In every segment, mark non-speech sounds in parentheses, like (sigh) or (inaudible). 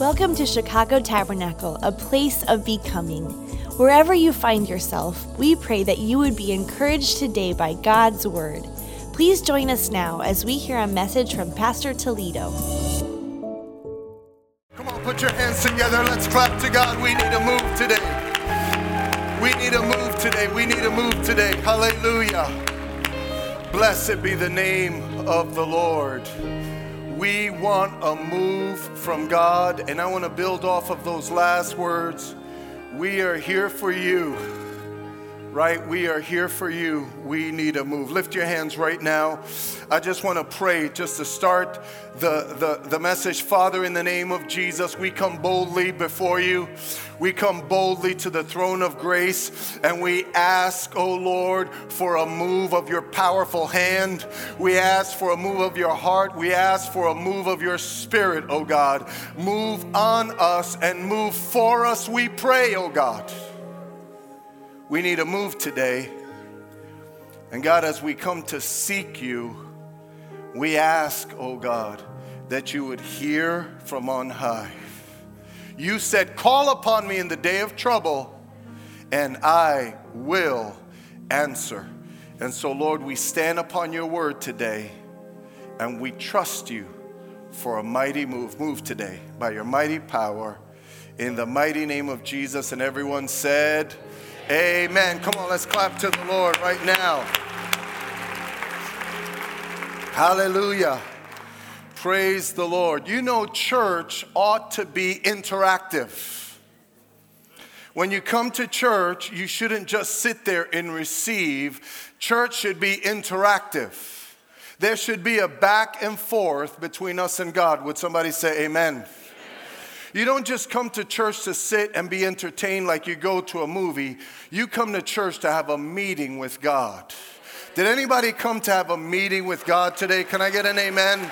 Welcome to Chicago Tabernacle, a place of becoming. Wherever you find yourself, we pray that you would be encouraged today by God's Word. Please join us now as we hear a message from Pastor Toledo. Come on, put your hands together. Let's clap to God. We need a move today. We need a move today. We need a move today. Hallelujah. Blessed be the name of the Lord. We want a move from God, and I want to build off of those last words. We are here for you, right? We are here for you. We need a move. Lift your hands right now. I just want to pray just to start the, the, the message. Father, in the name of Jesus, we come boldly before you. We come boldly to the throne of grace and we ask, oh Lord, for a move of your powerful hand. We ask for a move of your heart. We ask for a move of your spirit, oh God. Move on us and move for us, we pray, oh God. We need a move today. And God, as we come to seek you, we ask, oh God, that you would hear from on high. You said, Call upon me in the day of trouble, and I will answer. And so, Lord, we stand upon your word today, and we trust you for a mighty move. Move today by your mighty power. In the mighty name of Jesus. And everyone said, Amen. Come on, let's clap to the Lord right now. Hallelujah. Praise the Lord. You know, church ought to be interactive. When you come to church, you shouldn't just sit there and receive. Church should be interactive. There should be a back and forth between us and God. Would somebody say amen? You don't just come to church to sit and be entertained like you go to a movie. You come to church to have a meeting with God. Did anybody come to have a meeting with God today? Can I get an amen?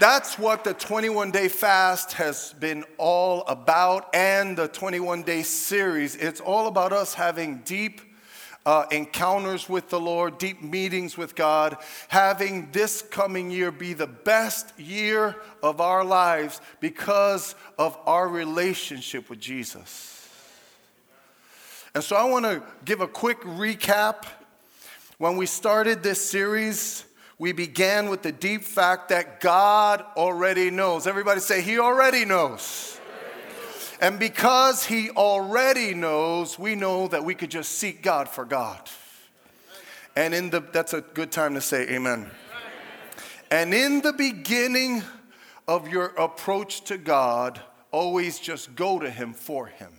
That's what the 21 day fast has been all about, and the 21 day series. It's all about us having deep uh, encounters with the Lord, deep meetings with God, having this coming year be the best year of our lives because of our relationship with Jesus. And so I want to give a quick recap. When we started this series, we began with the deep fact that God already knows. Everybody say, He already knows. And because He already knows, we know that we could just seek God for God. And in the, that's a good time to say amen. And in the beginning of your approach to God, always just go to Him for Him.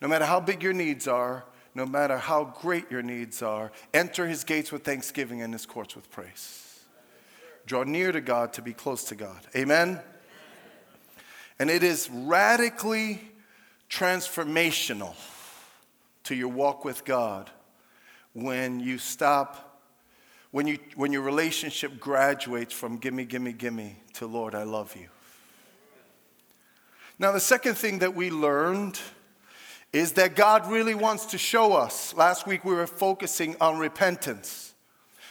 No matter how big your needs are, no matter how great your needs are. Enter his gates with thanksgiving and his courts with praise. Draw near to God to be close to God. Amen? And it is radically transformational to your walk with God when you stop, when, you, when your relationship graduates from gimme, gimme, gimme to Lord, I love you. Now, the second thing that we learned is that God really wants to show us. Last week we were focusing on repentance.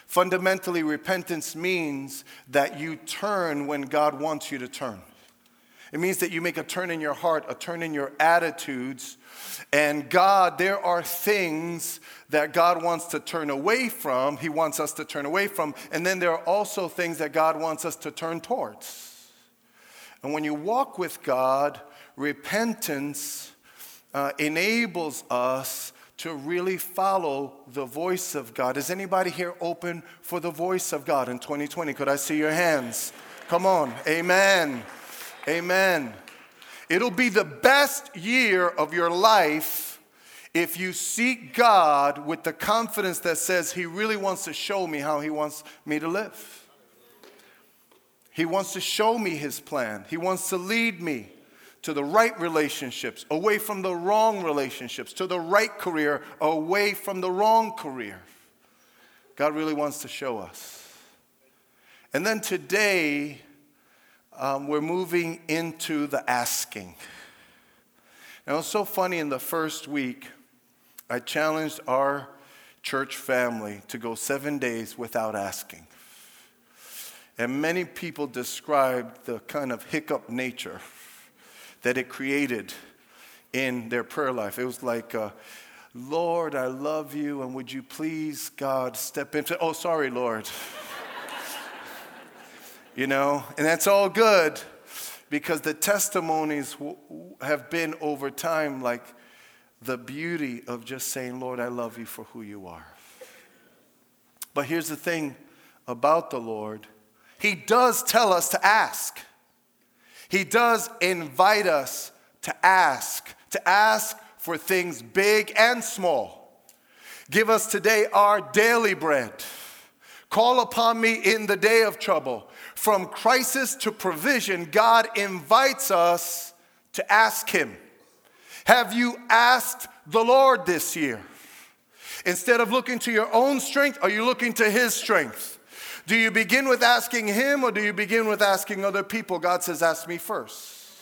Fundamentally, repentance means that you turn when God wants you to turn. It means that you make a turn in your heart, a turn in your attitudes. And God, there are things that God wants to turn away from, He wants us to turn away from. And then there are also things that God wants us to turn towards. And when you walk with God, repentance uh, enables us to really follow the voice of God. Is anybody here open for the voice of God in 2020? Could I see your hands? Come on. Amen. Amen. It'll be the best year of your life if you seek God with the confidence that says He really wants to show me how He wants me to live. He wants to show me His plan, He wants to lead me to the right relationships, away from the wrong relationships, to the right career, away from the wrong career. God really wants to show us. And then today, um, we're moving into the asking. Now, it's so funny in the first week, I challenged our church family to go seven days without asking. And many people described the kind of hiccup nature that it created in their prayer life. It was like, uh, Lord, I love you, and would you please, God, step into, oh, sorry, Lord. (laughs) you know, and that's all good because the testimonies have been over time like the beauty of just saying, Lord, I love you for who you are. But here's the thing about the Lord He does tell us to ask. He does invite us to ask, to ask for things big and small. Give us today our daily bread. Call upon me in the day of trouble. From crisis to provision, God invites us to ask Him. Have you asked the Lord this year? Instead of looking to your own strength, are you looking to His strength? Do you begin with asking Him or do you begin with asking other people? God says, Ask me first.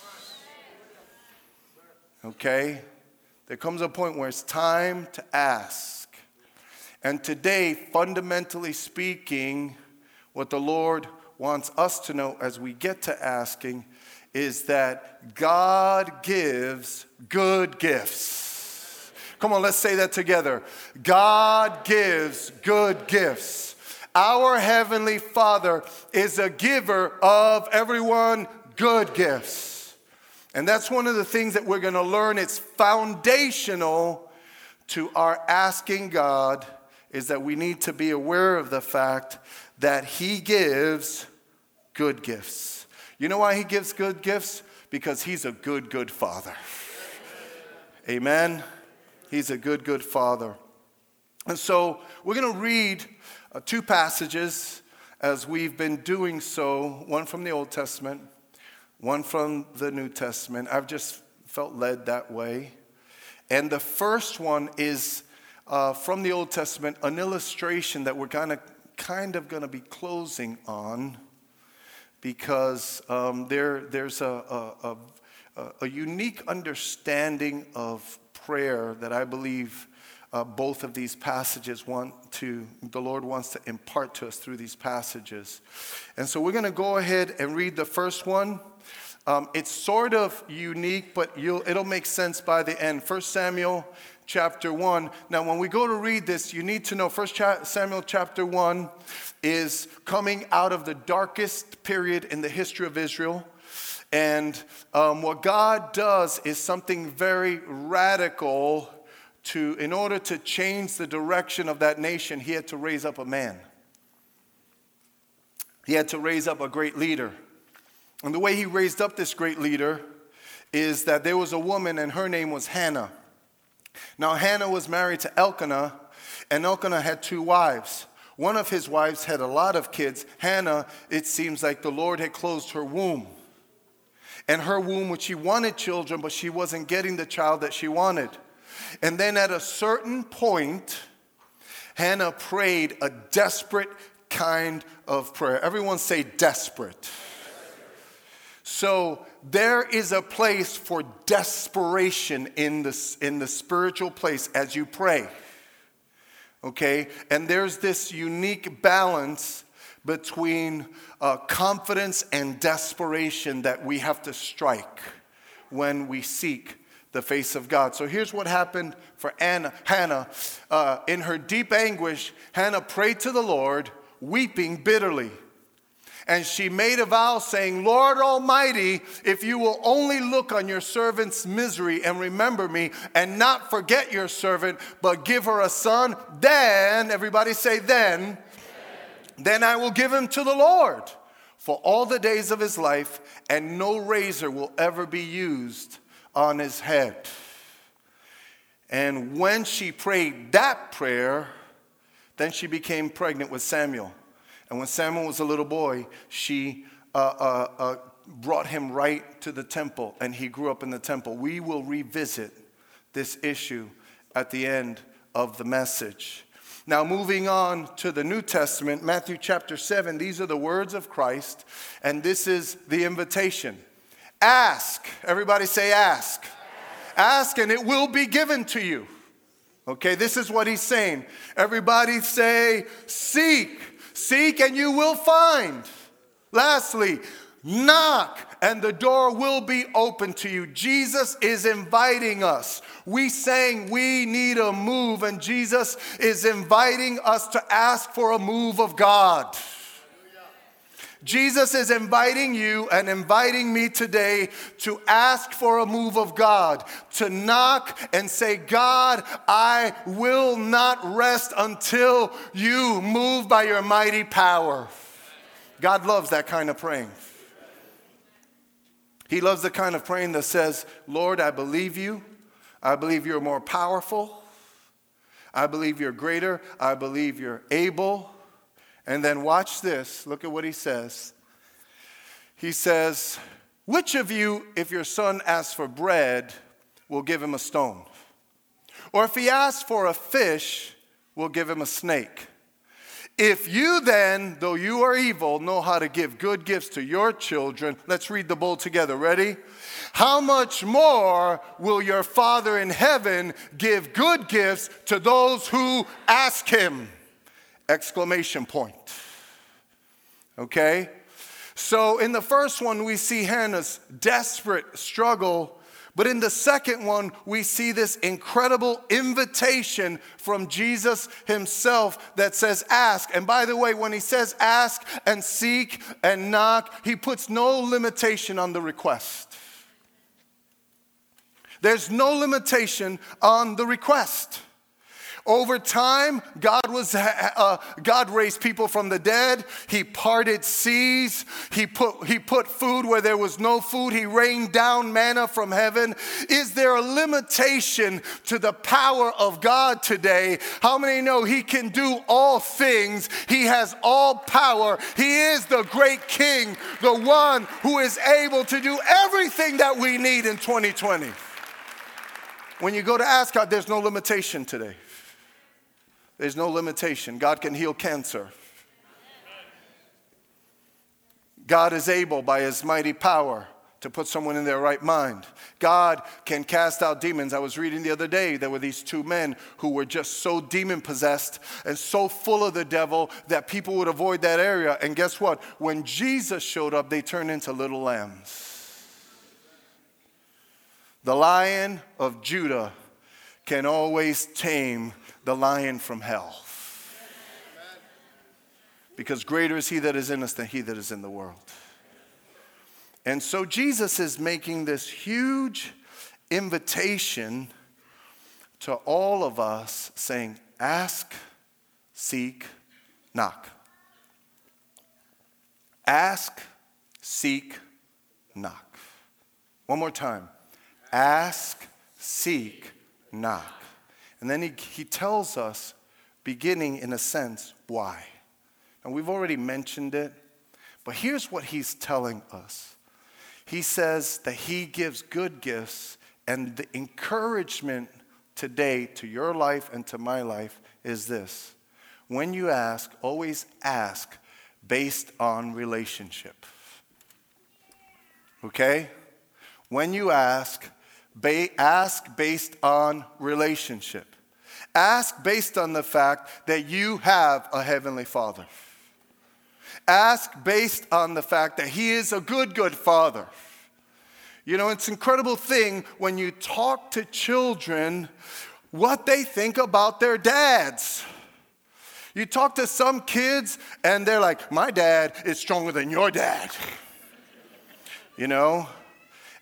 Okay? There comes a point where it's time to ask. And today, fundamentally speaking, what the Lord wants us to know as we get to asking is that God gives good gifts. Come on, let's say that together. God gives good gifts. Our Heavenly Father is a giver of everyone good gifts. And that's one of the things that we're to learn. It's foundational to our asking God is that we need to be aware of the fact that He gives good gifts. You know why he gives good gifts? Because he's a good, good father. Amen. He's a good, good father. And so we're going to read uh, two passages as we've been doing so one from the Old Testament, one from the New Testament. I've just felt led that way. And the first one is uh, from the Old Testament, an illustration that we're kind of kind of going to be closing on because um, there, there's a, a, a, a, unique understanding of prayer that I believe uh, both of these passages want to, the Lord wants to impart to us through these passages. And so we're going to go ahead and read the first one. Um, it's sort of unique, but it'll make sense by the end. 1 Samuel chapter 1. Now, when we go to read this, you need to know 1 Samuel chapter 1 is coming out of the darkest period in the history of Israel. And um, what God does is something very radical to, in order to change the direction of that nation, he had to raise up a man. He had to raise up a great leader. And the way he raised up this great leader is that there was a woman, and her name was Hannah. Now, Hannah was married to Elkanah, and Elkanah had two wives. One of his wives had a lot of kids. Hannah, it seems like the Lord had closed her womb. And her womb, which she wanted children, but she wasn't getting the child that she wanted. And then at a certain point, Hannah prayed a desperate kind of prayer. Everyone say desperate. So there is a place for desperation in the, in the spiritual place as you pray. Okay? And there's this unique balance between uh, confidence and desperation that we have to strike when we seek the face of God. So here's what happened for Anna, Hannah. Uh, in her deep anguish, Hannah prayed to the Lord, weeping bitterly. And she made a vow saying, Lord Almighty, if you will only look on your servant's misery and remember me and not forget your servant, but give her a son, then, everybody say, then, then I will give him to the Lord for all the days of his life, and no razor will ever be used on his head. And when she prayed that prayer, then she became pregnant with Samuel. And when Samuel was a little boy, she uh, uh, uh, brought him right to the temple, and he grew up in the temple. We will revisit this issue at the end of the message. Now, moving on to the New Testament, Matthew chapter 7, these are the words of Christ, and this is the invitation. Ask. Everybody say, ask. Ask, and it will be given to you. Okay, this is what he's saying. Everybody say, seek. Seek and you will find. Lastly, knock and the door will be open to you. Jesus is inviting us. We saying we need a move, and Jesus is inviting us to ask for a move of God. Jesus is inviting you and inviting me today to ask for a move of God, to knock and say, God, I will not rest until you move by your mighty power. God loves that kind of praying. He loves the kind of praying that says, Lord, I believe you. I believe you're more powerful. I believe you're greater. I believe you're able. And then watch this. Look at what he says. He says, Which of you, if your son asks for bread, will give him a stone? Or if he asks for a fish, will give him a snake? If you then, though you are evil, know how to give good gifts to your children, let's read the bowl together. Ready? How much more will your Father in heaven give good gifts to those who ask him? Exclamation point. Okay? So in the first one, we see Hannah's desperate struggle. But in the second one, we see this incredible invitation from Jesus himself that says, Ask. And by the way, when he says ask and seek and knock, he puts no limitation on the request. There's no limitation on the request. Over time, God was uh, God raised people from the dead. He parted seas. He put he put food where there was no food. He rained down manna from heaven. Is there a limitation to the power of God today? How many know he can do all things? He has all power. He is the great king, the one who is able to do everything that we need in 2020. When you go to ask God, there's no limitation today. There's no limitation. God can heal cancer. God is able by his mighty power to put someone in their right mind. God can cast out demons. I was reading the other day, there were these two men who were just so demon possessed and so full of the devil that people would avoid that area. And guess what? When Jesus showed up, they turned into little lambs. The lion of Judah can always tame the lion from hell. Because greater is he that is in us than he that is in the world. And so Jesus is making this huge invitation to all of us saying, Ask, seek, knock. Ask, seek, knock. One more time. Ask, seek, knock. And then he, he tells us, beginning in a sense, why. And we've already mentioned it, but here's what he's telling us. He says that he gives good gifts, and the encouragement today to your life and to my life is this. When you ask, always ask based on relationship. Okay? When you ask, Ba- ask based on relationship. Ask based on the fact that you have a heavenly father. Ask based on the fact that he is a good, good father. You know, it's an incredible thing when you talk to children what they think about their dads. You talk to some kids and they're like, My dad is stronger than your dad. You know?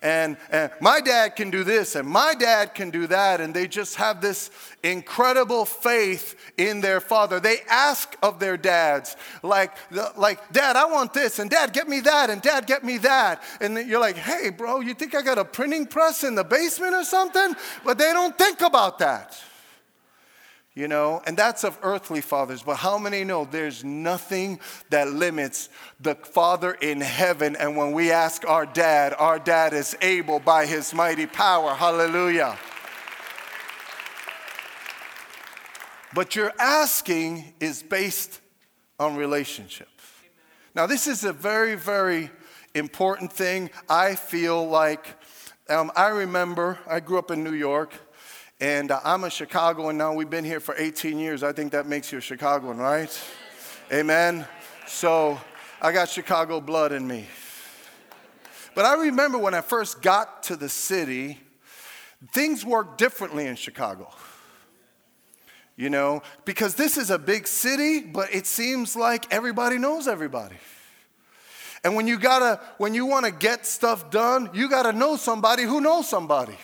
And, and my dad can do this and my dad can do that. And they just have this incredible faith in their father. They ask of their dads like, like dad i want this and dad get me that and dad get me that. And you're like hey bro you think i got a printing press in the basement or something? But they don't think about that you know, and that's of earthly fathers. But how many know there's nothing that limits the Father in heaven? And when we ask our dad, our dad is able by his mighty power. Hallelujah. But your asking is based on relationship. Now, this is a very, very important thing. I feel like, um, I remember, I grew up in New York. And uh, I'm a Chicagoan now. We've been here for 18 years. I think that makes you a Chicagoan, right? Amen. So I got Chicago blood in me. But I remember when I first got to the city, things worked differently in Chicago. You know, because this is a big city, but it seems like everybody knows everybody. And when you gotta, when you wanna get stuff done, you gotta know somebody who knows somebody.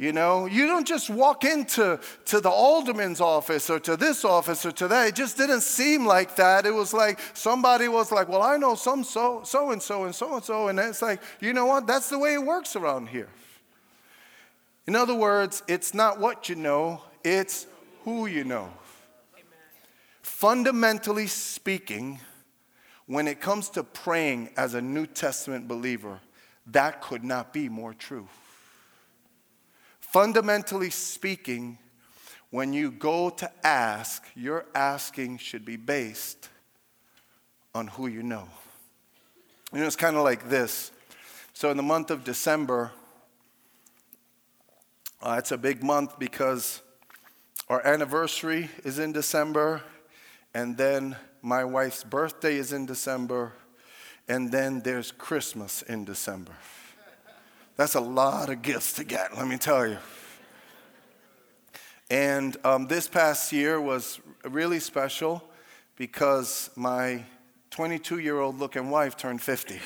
You know, you don't just walk into to the alderman's office or to this office or to that. It just didn't seem like that. It was like somebody was like, "Well, I know some so so and so and so and so," and it's like, you know what? That's the way it works around here. In other words, it's not what you know; it's who you know. Amen. Fundamentally speaking, when it comes to praying as a New Testament believer, that could not be more true. Fundamentally speaking, when you go to ask, your asking should be based on who you know. You know, it's kind of like this. So, in the month of December, uh, it's a big month because our anniversary is in December, and then my wife's birthday is in December, and then there's Christmas in December. That's a lot of gifts to get, let me tell you. And um, this past year was really special because my 22 year old looking wife turned 50.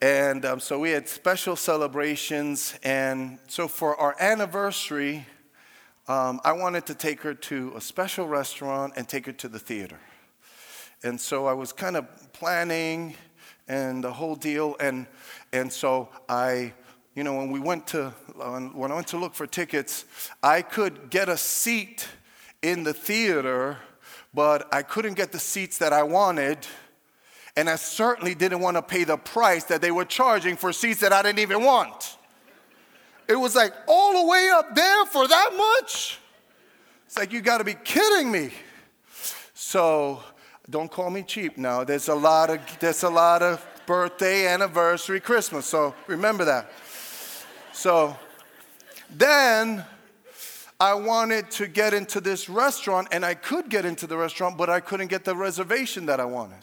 and um, so we had special celebrations. And so for our anniversary, um, I wanted to take her to a special restaurant and take her to the theater. And so I was kind of planning and the whole deal. And, and so I, you know, when we went to, when I went to look for tickets, I could get a seat in the theater, but I couldn't get the seats that I wanted. And I certainly didn't want to pay the price that they were charging for seats that I didn't even want. It was like all the way up there for that much? It's like, you got to be kidding me. So don't call me cheap now. There's a lot of there's a lot of birthday, anniversary, Christmas. So remember that. So then I wanted to get into this restaurant and I could get into the restaurant, but I couldn't get the reservation that I wanted.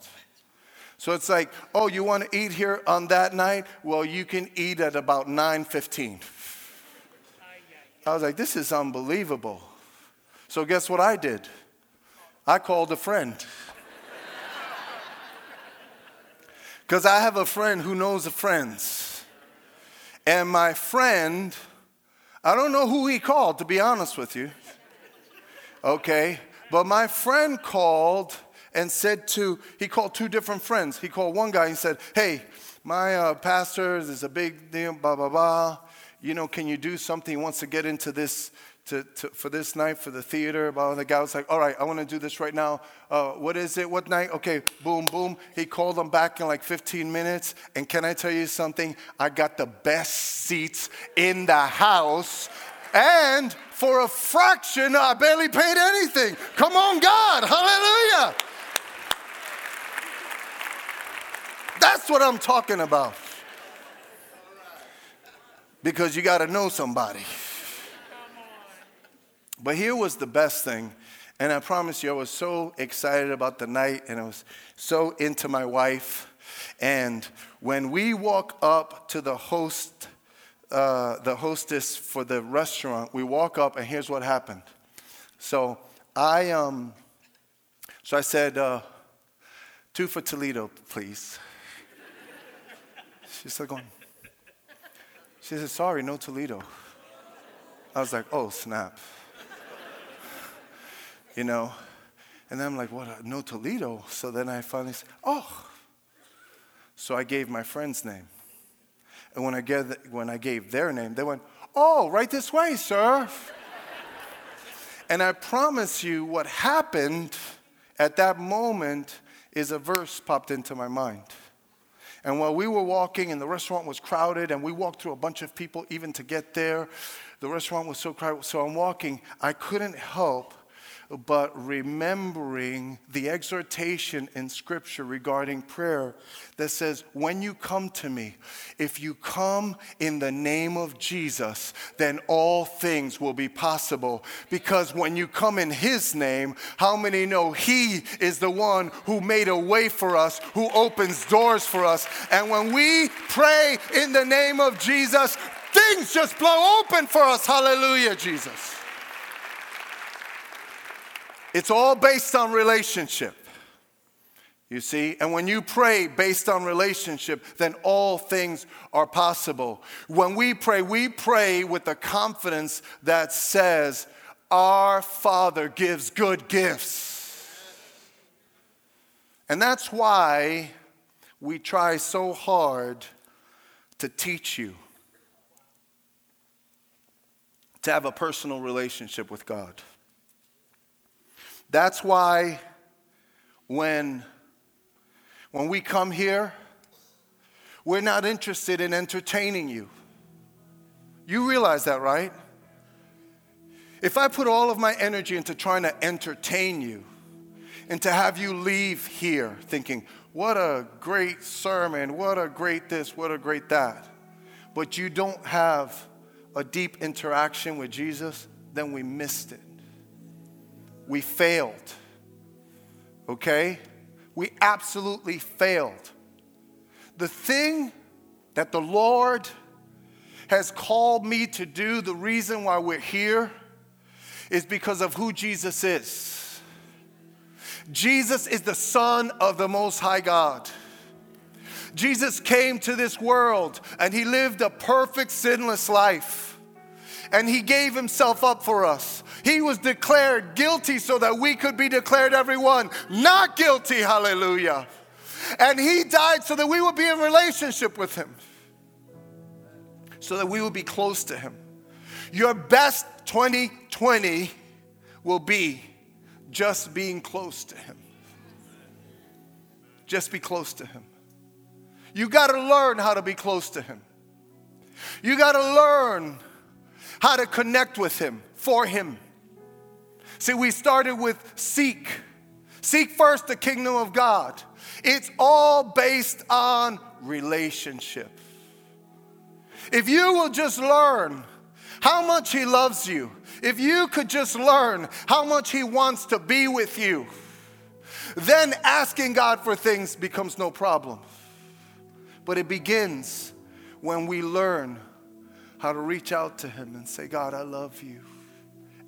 So it's like, oh, you want to eat here on that night? Well, you can eat at about 9:15. I was like, this is unbelievable. So guess what I did? I called a friend. Because I have a friend who knows a friends. And my friend, I don't know who he called, to be honest with you. Okay? But my friend called and said to, he called two different friends. He called one guy and said, Hey, my uh, pastor is a big deal, blah, blah, blah. You know, can you do something? He wants to get into this to, to, for this night for the theater. About the guy was like, "All right, I want to do this right now. Uh, what is it? What night? Okay, boom, boom." He called them back in like 15 minutes. And can I tell you something? I got the best seats in the house, and for a fraction, I barely paid anything. Come on, God, Hallelujah! That's what I'm talking about. Because you got to know somebody. But here was the best thing. And I promise you, I was so excited about the night and I was so into my wife. And when we walk up to the host, uh, the hostess for the restaurant, we walk up and here's what happened. So I, um, so I said, uh, two for Toledo, please. She said, going. She said, sorry, no Toledo. I was like, oh, snap you know. And I'm like, what? No Toledo. So then I finally said, oh. So I gave my friend's name. And when I, gave, when I gave their name, they went, oh, right this way, sir. and I promise you, what happened at that moment is a verse popped into my mind. And while we were walking and the restaurant was crowded and we walked through a bunch of people even to get there, the restaurant was so crowded. So I'm walking, I couldn't help but remembering the exhortation in Scripture regarding prayer that says, When you come to me, if you come in the name of Jesus, then all things will be possible. Because when you come in His name, how many know He is the one who made a way for us, who opens doors for us? And when we pray in the name of Jesus, things just blow open for us. Hallelujah, Jesus. It's all based on relationship. You see? And when you pray based on relationship, then all things are possible. When we pray, we pray with the confidence that says, Our Father gives good gifts. And that's why we try so hard to teach you to have a personal relationship with God. That's why when, when we come here, we're not interested in entertaining you. You realize that, right? If I put all of my energy into trying to entertain you and to have you leave here thinking, what a great sermon, what a great this, what a great that, but you don't have a deep interaction with Jesus, then we missed it we failed. Okay? We absolutely failed. The thing that the Lord has called me to do, the reason why we're here, is because of who Jesus is. Jesus is the Son of the Most High God. Jesus came to this world and he lived a perfect, sinless life. And he gave himself up for us. He was declared guilty so that we could be declared everyone not guilty. Hallelujah. And he died so that we would be in relationship with him, so that we would be close to him. Your best 2020 will be just being close to him. Just be close to him. You got to learn how to be close to him. You got to learn how to connect with him, for him. See, we started with seek. Seek first the kingdom of God. It's all based on relationship. If you will just learn how much He loves you, if you could just learn how much He wants to be with you, then asking God for things becomes no problem. But it begins when we learn how to reach out to Him and say, God, I love you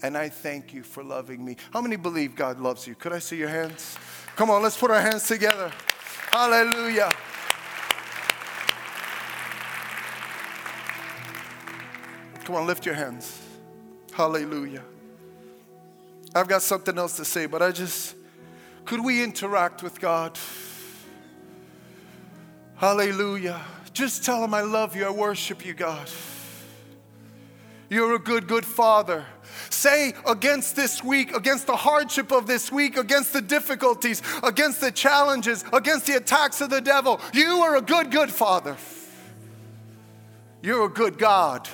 and I thank you for loving me. How many believe God loves you? Could I see your hands? Come on, let's put our hands together. Hallelujah. Come on, lift your hands. Hallelujah. I've got something else to say, but I just, could we interact with God? Hallelujah. Just tell him I love you, I worship you, God. You're a good, good father. Say against this week, against the hardship of this week, against the difficulties, against the challenges, against the attacks of the devil, you are a good, good father. You're a good God.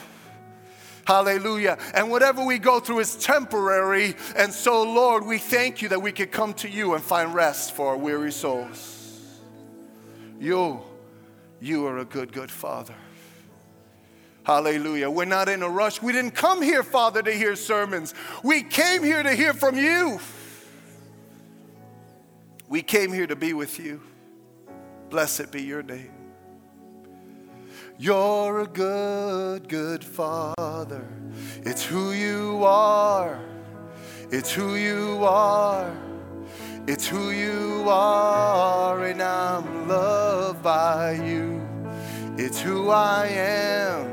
Hallelujah. And whatever we go through is temporary. And so, Lord, we thank you that we could come to you and find rest for our weary souls. You, you are a good, good Father. Hallelujah. We're not in a rush. We didn't come here, Father, to hear sermons. We came here to hear from you. We came here to be with you. Blessed be your name. You're a good, good Father. It's who you are. It's who you are. It's who you are, and I'm loved by you. It's who I am.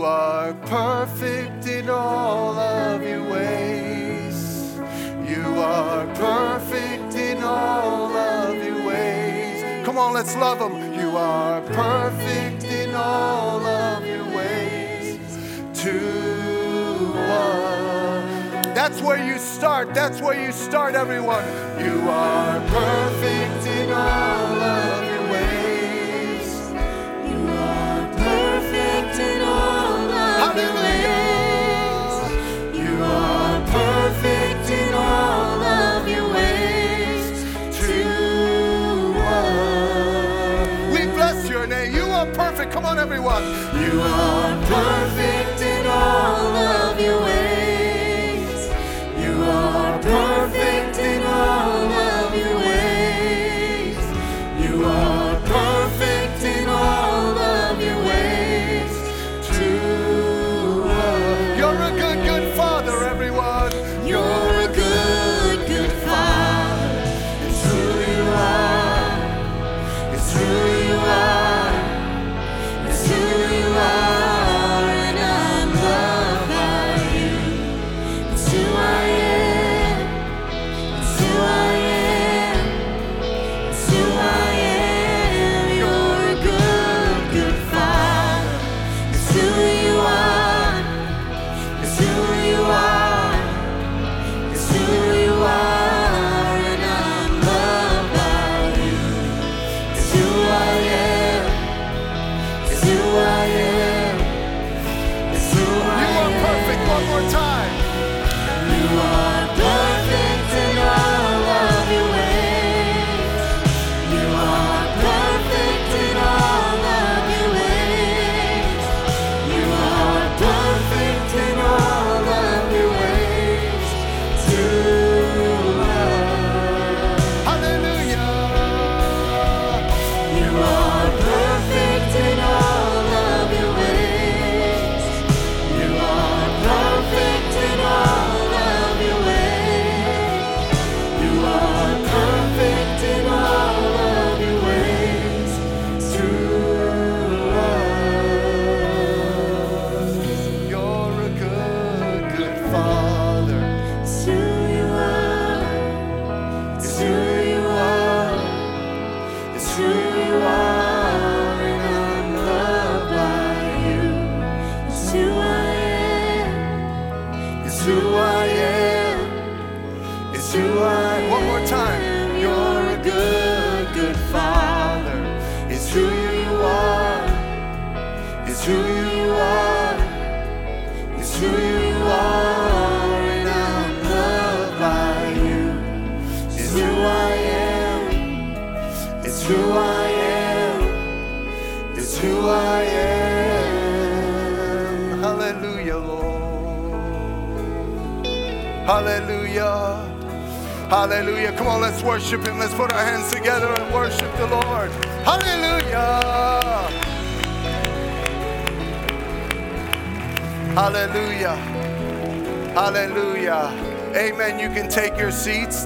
You are perfect in all of your ways. You are perfect in all of your ways. Come on, let's love him. You are perfect in all of your ways. To us. That's where you start. That's where you start, everyone. You are perfect in all of Come on, everyone. You are perfect in all of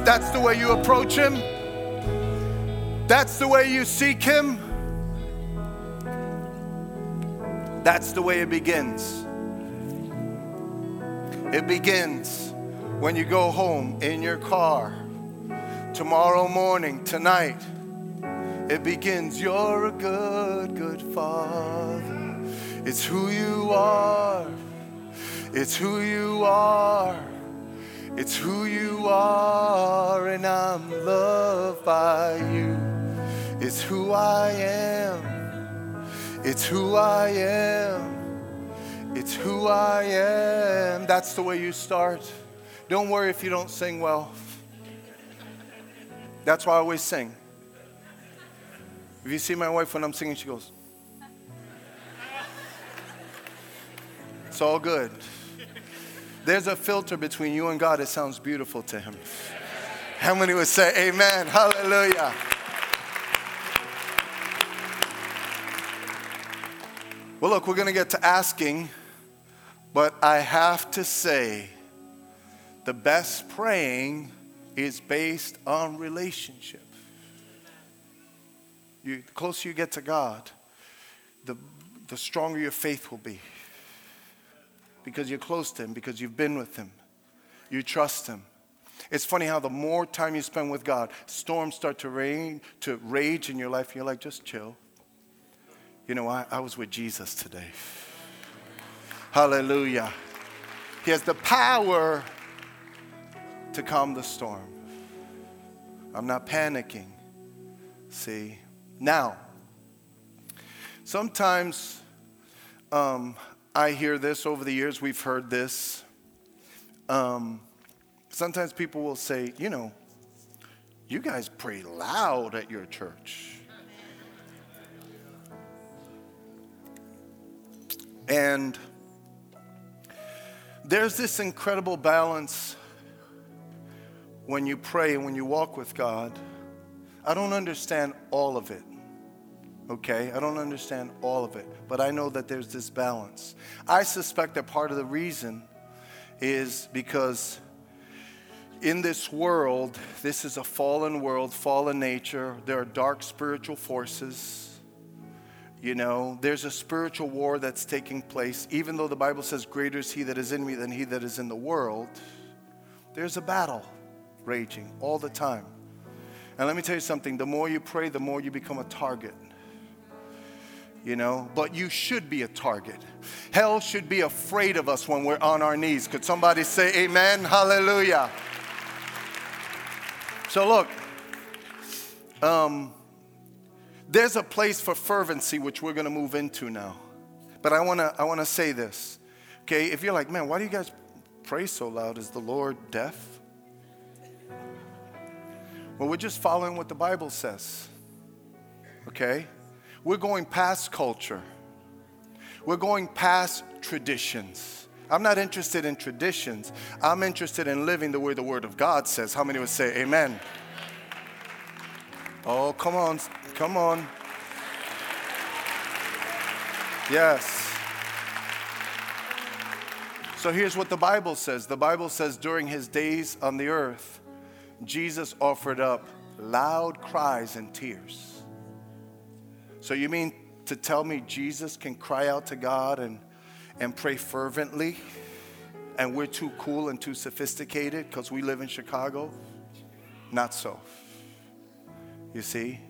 That's the way you approach Him. That's the way you seek Him. That's the way it begins. It begins when you go home in your car tomorrow morning, tonight. It begins, You're a good, good father. It's who you are. It's who you are. It's who you are, and I'm loved by you. It's who I am. It's who I am. It's who I am. That's the way you start. Don't worry if you don't sing well. That's why I always sing. If you see my wife when I'm singing, she goes, It's all good. There's a filter between you and God. It sounds beautiful to Him. How many would say, Amen? Hallelujah. Well, look, we're going to get to asking, but I have to say, the best praying is based on relationship. You, the closer you get to God, the, the stronger your faith will be. Because you're close to Him, because you've been with Him, you trust Him. It's funny how the more time you spend with God, storms start to rain, to rage in your life, and you're like, just chill. You know, I, I was with Jesus today. Hallelujah. He has the power to calm the storm. I'm not panicking. See? Now, sometimes um, I hear this over the years, we've heard this. Um, sometimes people will say, you know, you guys pray loud at your church. And there's this incredible balance when you pray and when you walk with God. I don't understand all of it, okay? I don't understand all of it, but I know that there's this balance. I suspect that part of the reason is because in this world, this is a fallen world, fallen nature. There are dark spiritual forces. You know, there's a spiritual war that's taking place. Even though the Bible says, Greater is he that is in me than he that is in the world, there's a battle raging all the time. And let me tell you something the more you pray, the more you become a target. You know, but you should be a target. Hell should be afraid of us when we're on our knees. Could somebody say amen? Hallelujah. So, look, um, there's a place for fervency, which we're going to move into now. But I want to I wanna say this. Okay, if you're like, man, why do you guys pray so loud? Is the Lord deaf? Well, we're just following what the Bible says. Okay? We're going past culture. We're going past traditions. I'm not interested in traditions. I'm interested in living the way the Word of God says. How many would say amen? Oh, come on, come on. Yes. So here's what the Bible says the Bible says during his days on the earth, Jesus offered up loud cries and tears. So you mean to tell me Jesus can cry out to God and, and pray fervently, and we're too cool and too sophisticated because we live in Chicago? Not so. You see?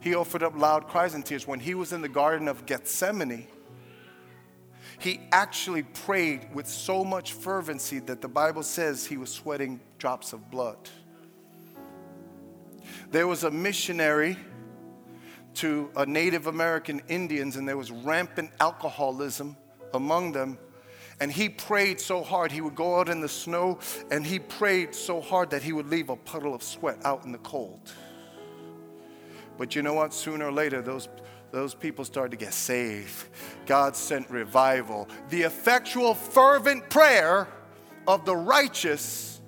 He offered up loud cries and tears. When he was in the Garden of Gethsemane, he actually prayed with so much fervency that the Bible says he was sweating drops of blood. There was a missionary to a Native American Indians, and there was rampant alcoholism among them. And he prayed so hard, he would go out in the snow, and he prayed so hard that he would leave a puddle of sweat out in the cold. But you know what? Sooner or later, those, those people started to get saved. God sent revival. The effectual, fervent prayer of the righteous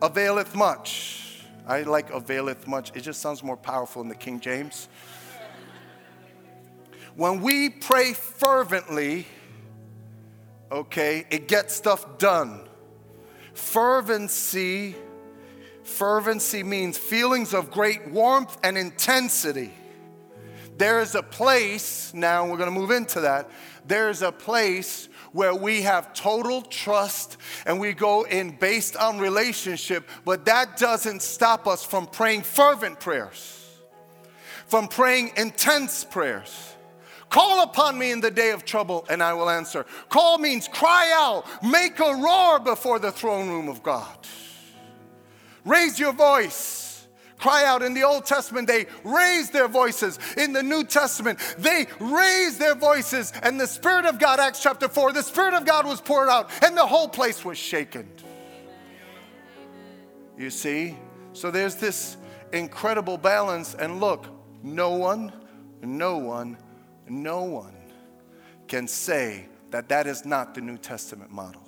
availeth much. I like availeth much. It just sounds more powerful in the King James. When we pray fervently, okay, it gets stuff done. Fervency, fervency means feelings of great warmth and intensity. There is a place, now we're to move into that. There is a place where we have total trust and we go in based on relationship, but that doesn't stop us from praying fervent prayers, from praying intense prayers. Call upon me in the day of trouble and I will answer. Call means cry out, make a roar before the throne room of God. Raise your voice cry out. In the Old Testament, they raised their voices. In the New Testament, they raised their voices. And the Spirit of God, Acts chapter 4, the Spirit of God was poured out, and the whole place was shaken. You see? So there's this incredible balance. And look, no one, no one, no one can say that that is not the New Testament model.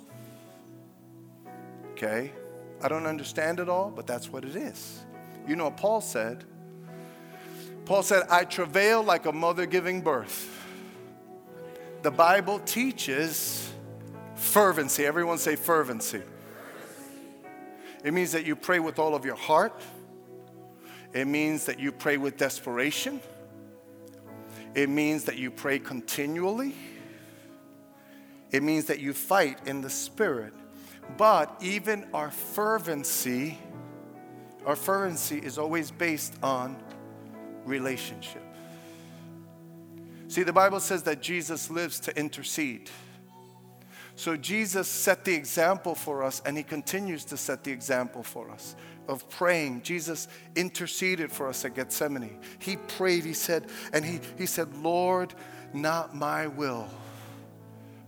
Okay? I don't understand it all, but that's what it is. You know what Paul said? Paul said, I travail like a mother giving birth. The Bible teaches fervency. Everyone say fervency. It means that you pray with all of your heart. It means that you pray with desperation. It means that you pray continually. It means that you fight in the spirit. But even our fervency, our fervency is always based on relationship. See, the Bible says that Jesus lives to intercede. So Jesus set the example for us, and he continues to set the example for us of praying. Jesus interceded for us at Gethsemane. He prayed, he said, and he, he said, Lord, not my will,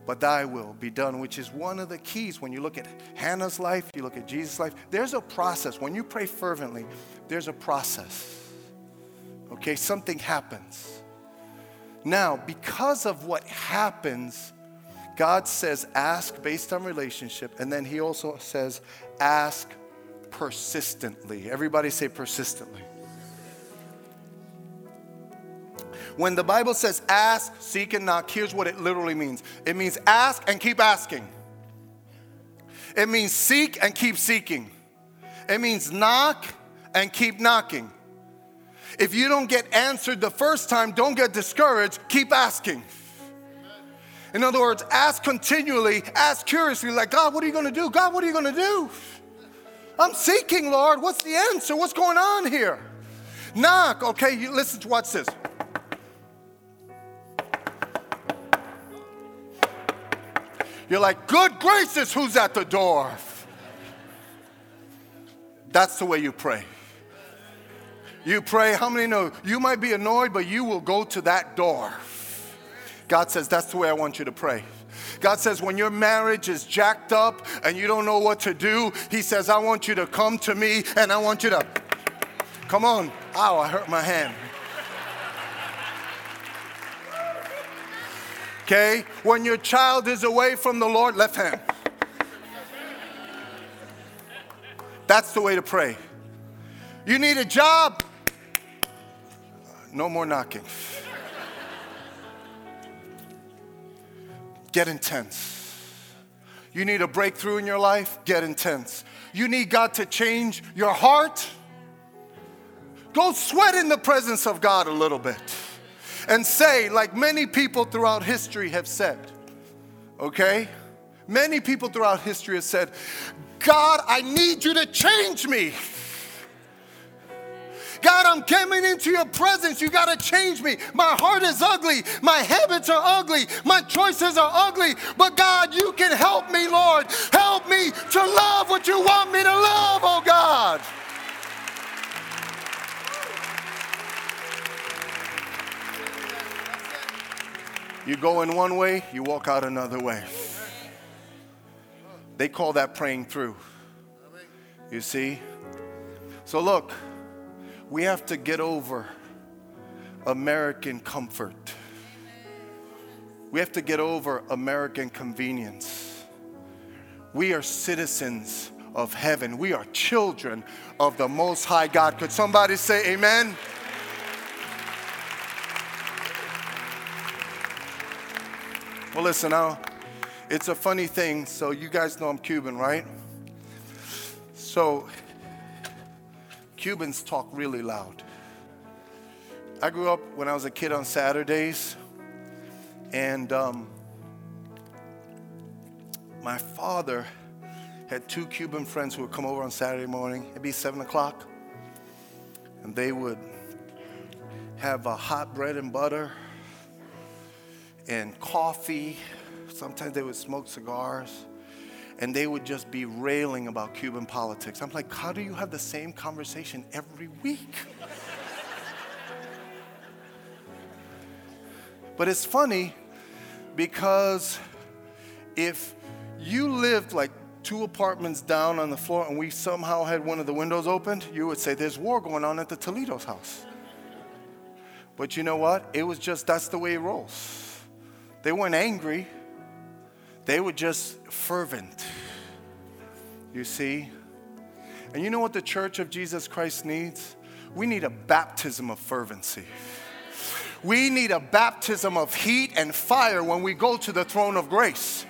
but thy will be done, which is one of the keys. When you look at Hannah's life, you look at Jesus' life, there's a process. When you pray fervently, there's a process. Okay, something happens. Now, because of what happens, God says, ask based on relationship, and then He also says, ask persistently. Everybody say persistently. When the Bible says ask, seek, and knock, here's what it literally means it means ask and keep asking, it means seek and keep seeking, it means knock and keep knocking. If you don't get answered the first time, don't get discouraged, keep asking. In other words, ask continually, ask curiously, like, God, what are you to do? God, what are you to do? I'm seeking, Lord. What's the answer? What's going on here? Knock. Okay, you listen to watch this. You're like, good gracious, who's at the door? That's the way you pray. You pray, how many know you might be annoyed, but you will go to that door? God says, That's the way I want you to pray. God says, when your marriage is jacked up and you don't know what to do, He says, I want you to come to me and I want you to, come on. Ow, I hurt my hand. Okay? When your child is away from the Lord, left hand. That's the way to pray. You need a job? No more knocking. Get intense. You need a breakthrough in your life? Get intense. You need God to change your heart? Go sweat in the presence of God a little bit and say, like many people throughout history have said, okay? Many people throughout history have said, God, I need you to change me. God, I'm coming into your presence. You got to change me. My heart is ugly. My habits are ugly. My choices are ugly. But God, you can help me, Lord. Help me to love what you want me to love, oh God. You go in one way, you walk out another way. They call that praying through. You see? So look, we have to get over American comfort. We have to get over American convenience. We are citizens of heaven. We are children of the Most High God. Could somebody say amen? Well, listen, now, it's a funny thing. So, you guys know I'm Cuban, right? So, Cubans talk really loud. I grew up when I was a kid on Saturdays, and um, my father had two Cuban friends who would come over on Saturday morning. It'd be seven o'clock, and they would have a hot bread and butter and coffee. Sometimes they would smoke cigars and they would just be railing about Cuban politics. I'm like, how do you have the same conversation every week? (laughs) but it's funny because if you lived like two apartments down on the floor and we somehow had one of the windows opened, you would say, There's war going on at the Toledo's house. But you know what? It was just that's the way it rolls. They weren't angry, they were just fervent. You see? And you know what the church of Jesus Christ needs? We need a baptism of fervency. We need a baptism of heat and fire when we go to the throne of grace.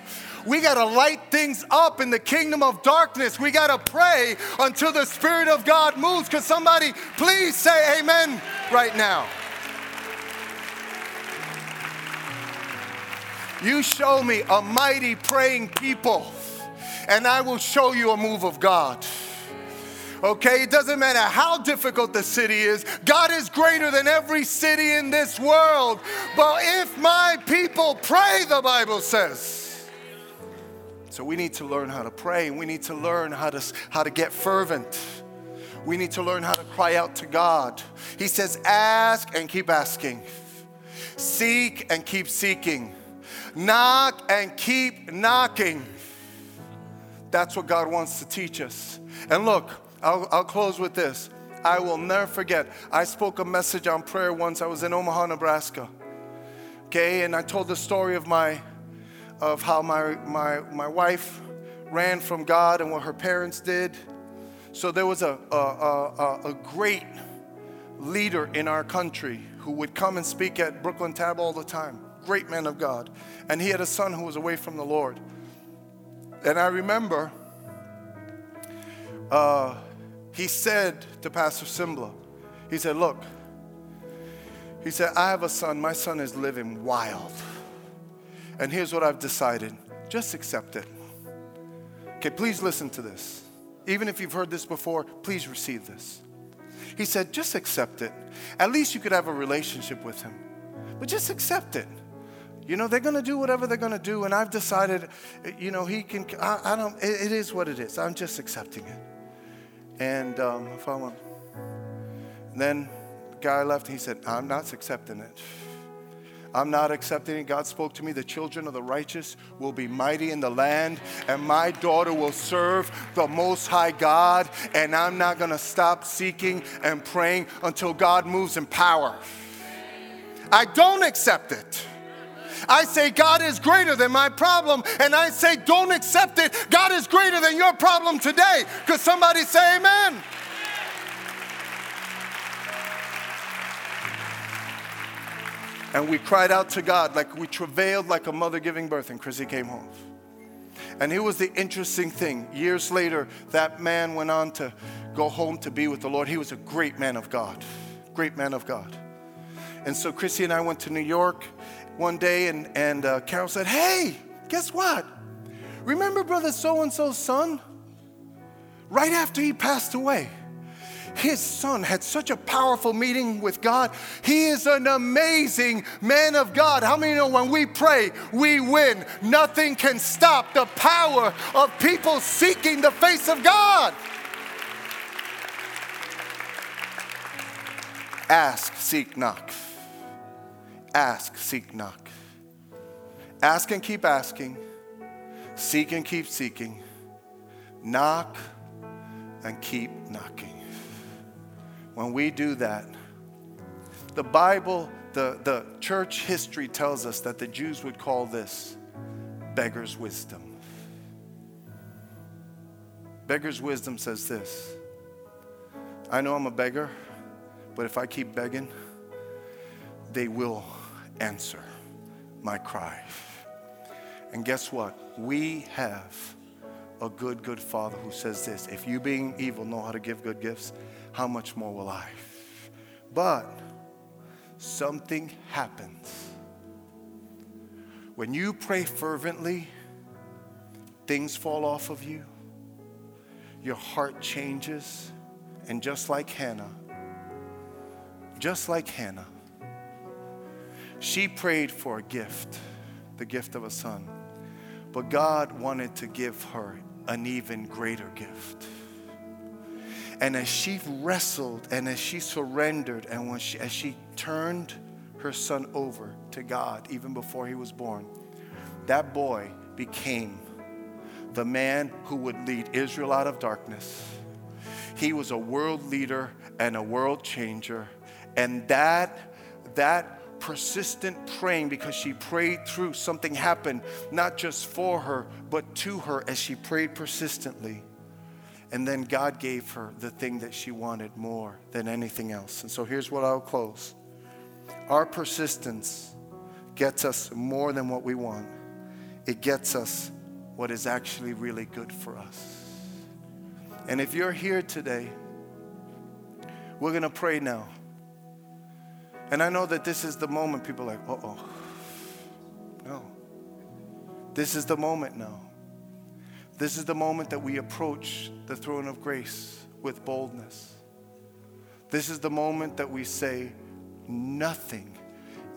We got to light things up in the kingdom of darkness. We got to pray until the Spirit of God moves. Could somebody please say amen right now? You show me a mighty praying people. and I will show you a move of God. Okay, it doesn't matter how difficult the city is. God is greater than every city in this world. But if my people pray, the Bible says. So we need to learn how to pray. We need to learn how to, how to get fervent. We need to learn how to cry out to God. He says, ask and keep asking, seek and keep seeking, knock and keep knocking. That's what God wants to teach us. And look, I'll, I'll close with this. I will never forget. I spoke a message on prayer once. I was in Omaha, Nebraska. Okay, and I told the story of my of how my my my wife ran from God and what her parents did. So there was a a, a, a great leader in our country who would come and speak at Brooklyn Tab all the time. Great man of God. And he had a son who was away from the Lord. And I remember uh, he said to Pastor Cymbala, he said, Look, he said, I have a son. My son is living wild. And here's what I've decided just accept it. Okay, please listen to this. Even if you've heard this before, please receive this. He said, just accept it. At least you could have a relationship with him. But just accept it. You know, they're going to do whatever they're going to do. And I've decided, you know, he can, I, I don't, it, it is what it is. I'm just accepting it. And um, and then the guy left and he said, I'm not accepting it. I'm not accepting it. God spoke to me. The children of the righteous will be mighty in the land, and my daughter will serve the Most High God. And I'm not going to stop seeking and praying until God moves in power. I don't accept it. I say, God is greater than my problem. And I say, don't accept it. God is greater than your problem today. Because somebody say, Amen. And we cried out to God like we travailed like a mother giving birth, and Chrissy came home. And here was the interesting thing. Years later, that man went on to go home to be with the Lord. He was a great man of God, great man of God. And so Chrissy and I went to New York one day, and, and uh, Carol said, Hey, guess what? Remember brother so and so's son? Right after he passed away, his son had such a powerful meeting with God. He is an amazing man of God. How many know when we pray, we win? Nothing can stop the power of people seeking the face of God. Ask, seek, knock. Ask, seek, knock. Ask and keep asking. Seek and keep seeking. Knock and keep knocking. When we do that, the Bible, the, the church history tells us that the Jews would call this beggar's wisdom. Beggar's wisdom says this I know I'm a beggar, but if I keep begging, they will answer my cry. And guess what? We have a good, good Father who says this If you, being evil, know how to give good gifts, how much more will I? But something happens. When you pray fervently, things fall off of you, your heart changes, and just like Hannah, just like Hannah, she prayed for a gift, the gift of a son. But God wanted to give her an even greater gift. And as she wrestled and as she surrendered and when she, as she turned her son over to God, even before he was born, that boy became the man who would lead Israel out of darkness. He was a world leader and a world changer. And that, that persistent praying because she prayed through. Something happened, not just for her, but to her as she prayed persistently. And then God gave her the thing that she wanted more than anything else. And so here's what I'll close our persistence gets us more than what we want, it gets us what is actually really good for us. And if you're here today, we're going to pray now. And I know that this is the moment people are like, uh oh. No. This is the moment now. This is the moment that we approach the throne of grace with boldness. This is the moment that we say, Nothing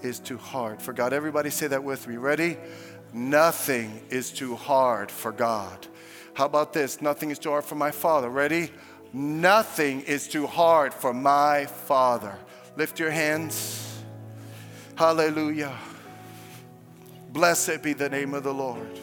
is too hard for God. Everybody say that with me. Ready? Nothing is too hard for God. How about this? Nothing is too hard for my Father. Ready? Nothing is too hard for my Father. Lift your hands. Hallelujah. Blessed be the name of the Lord.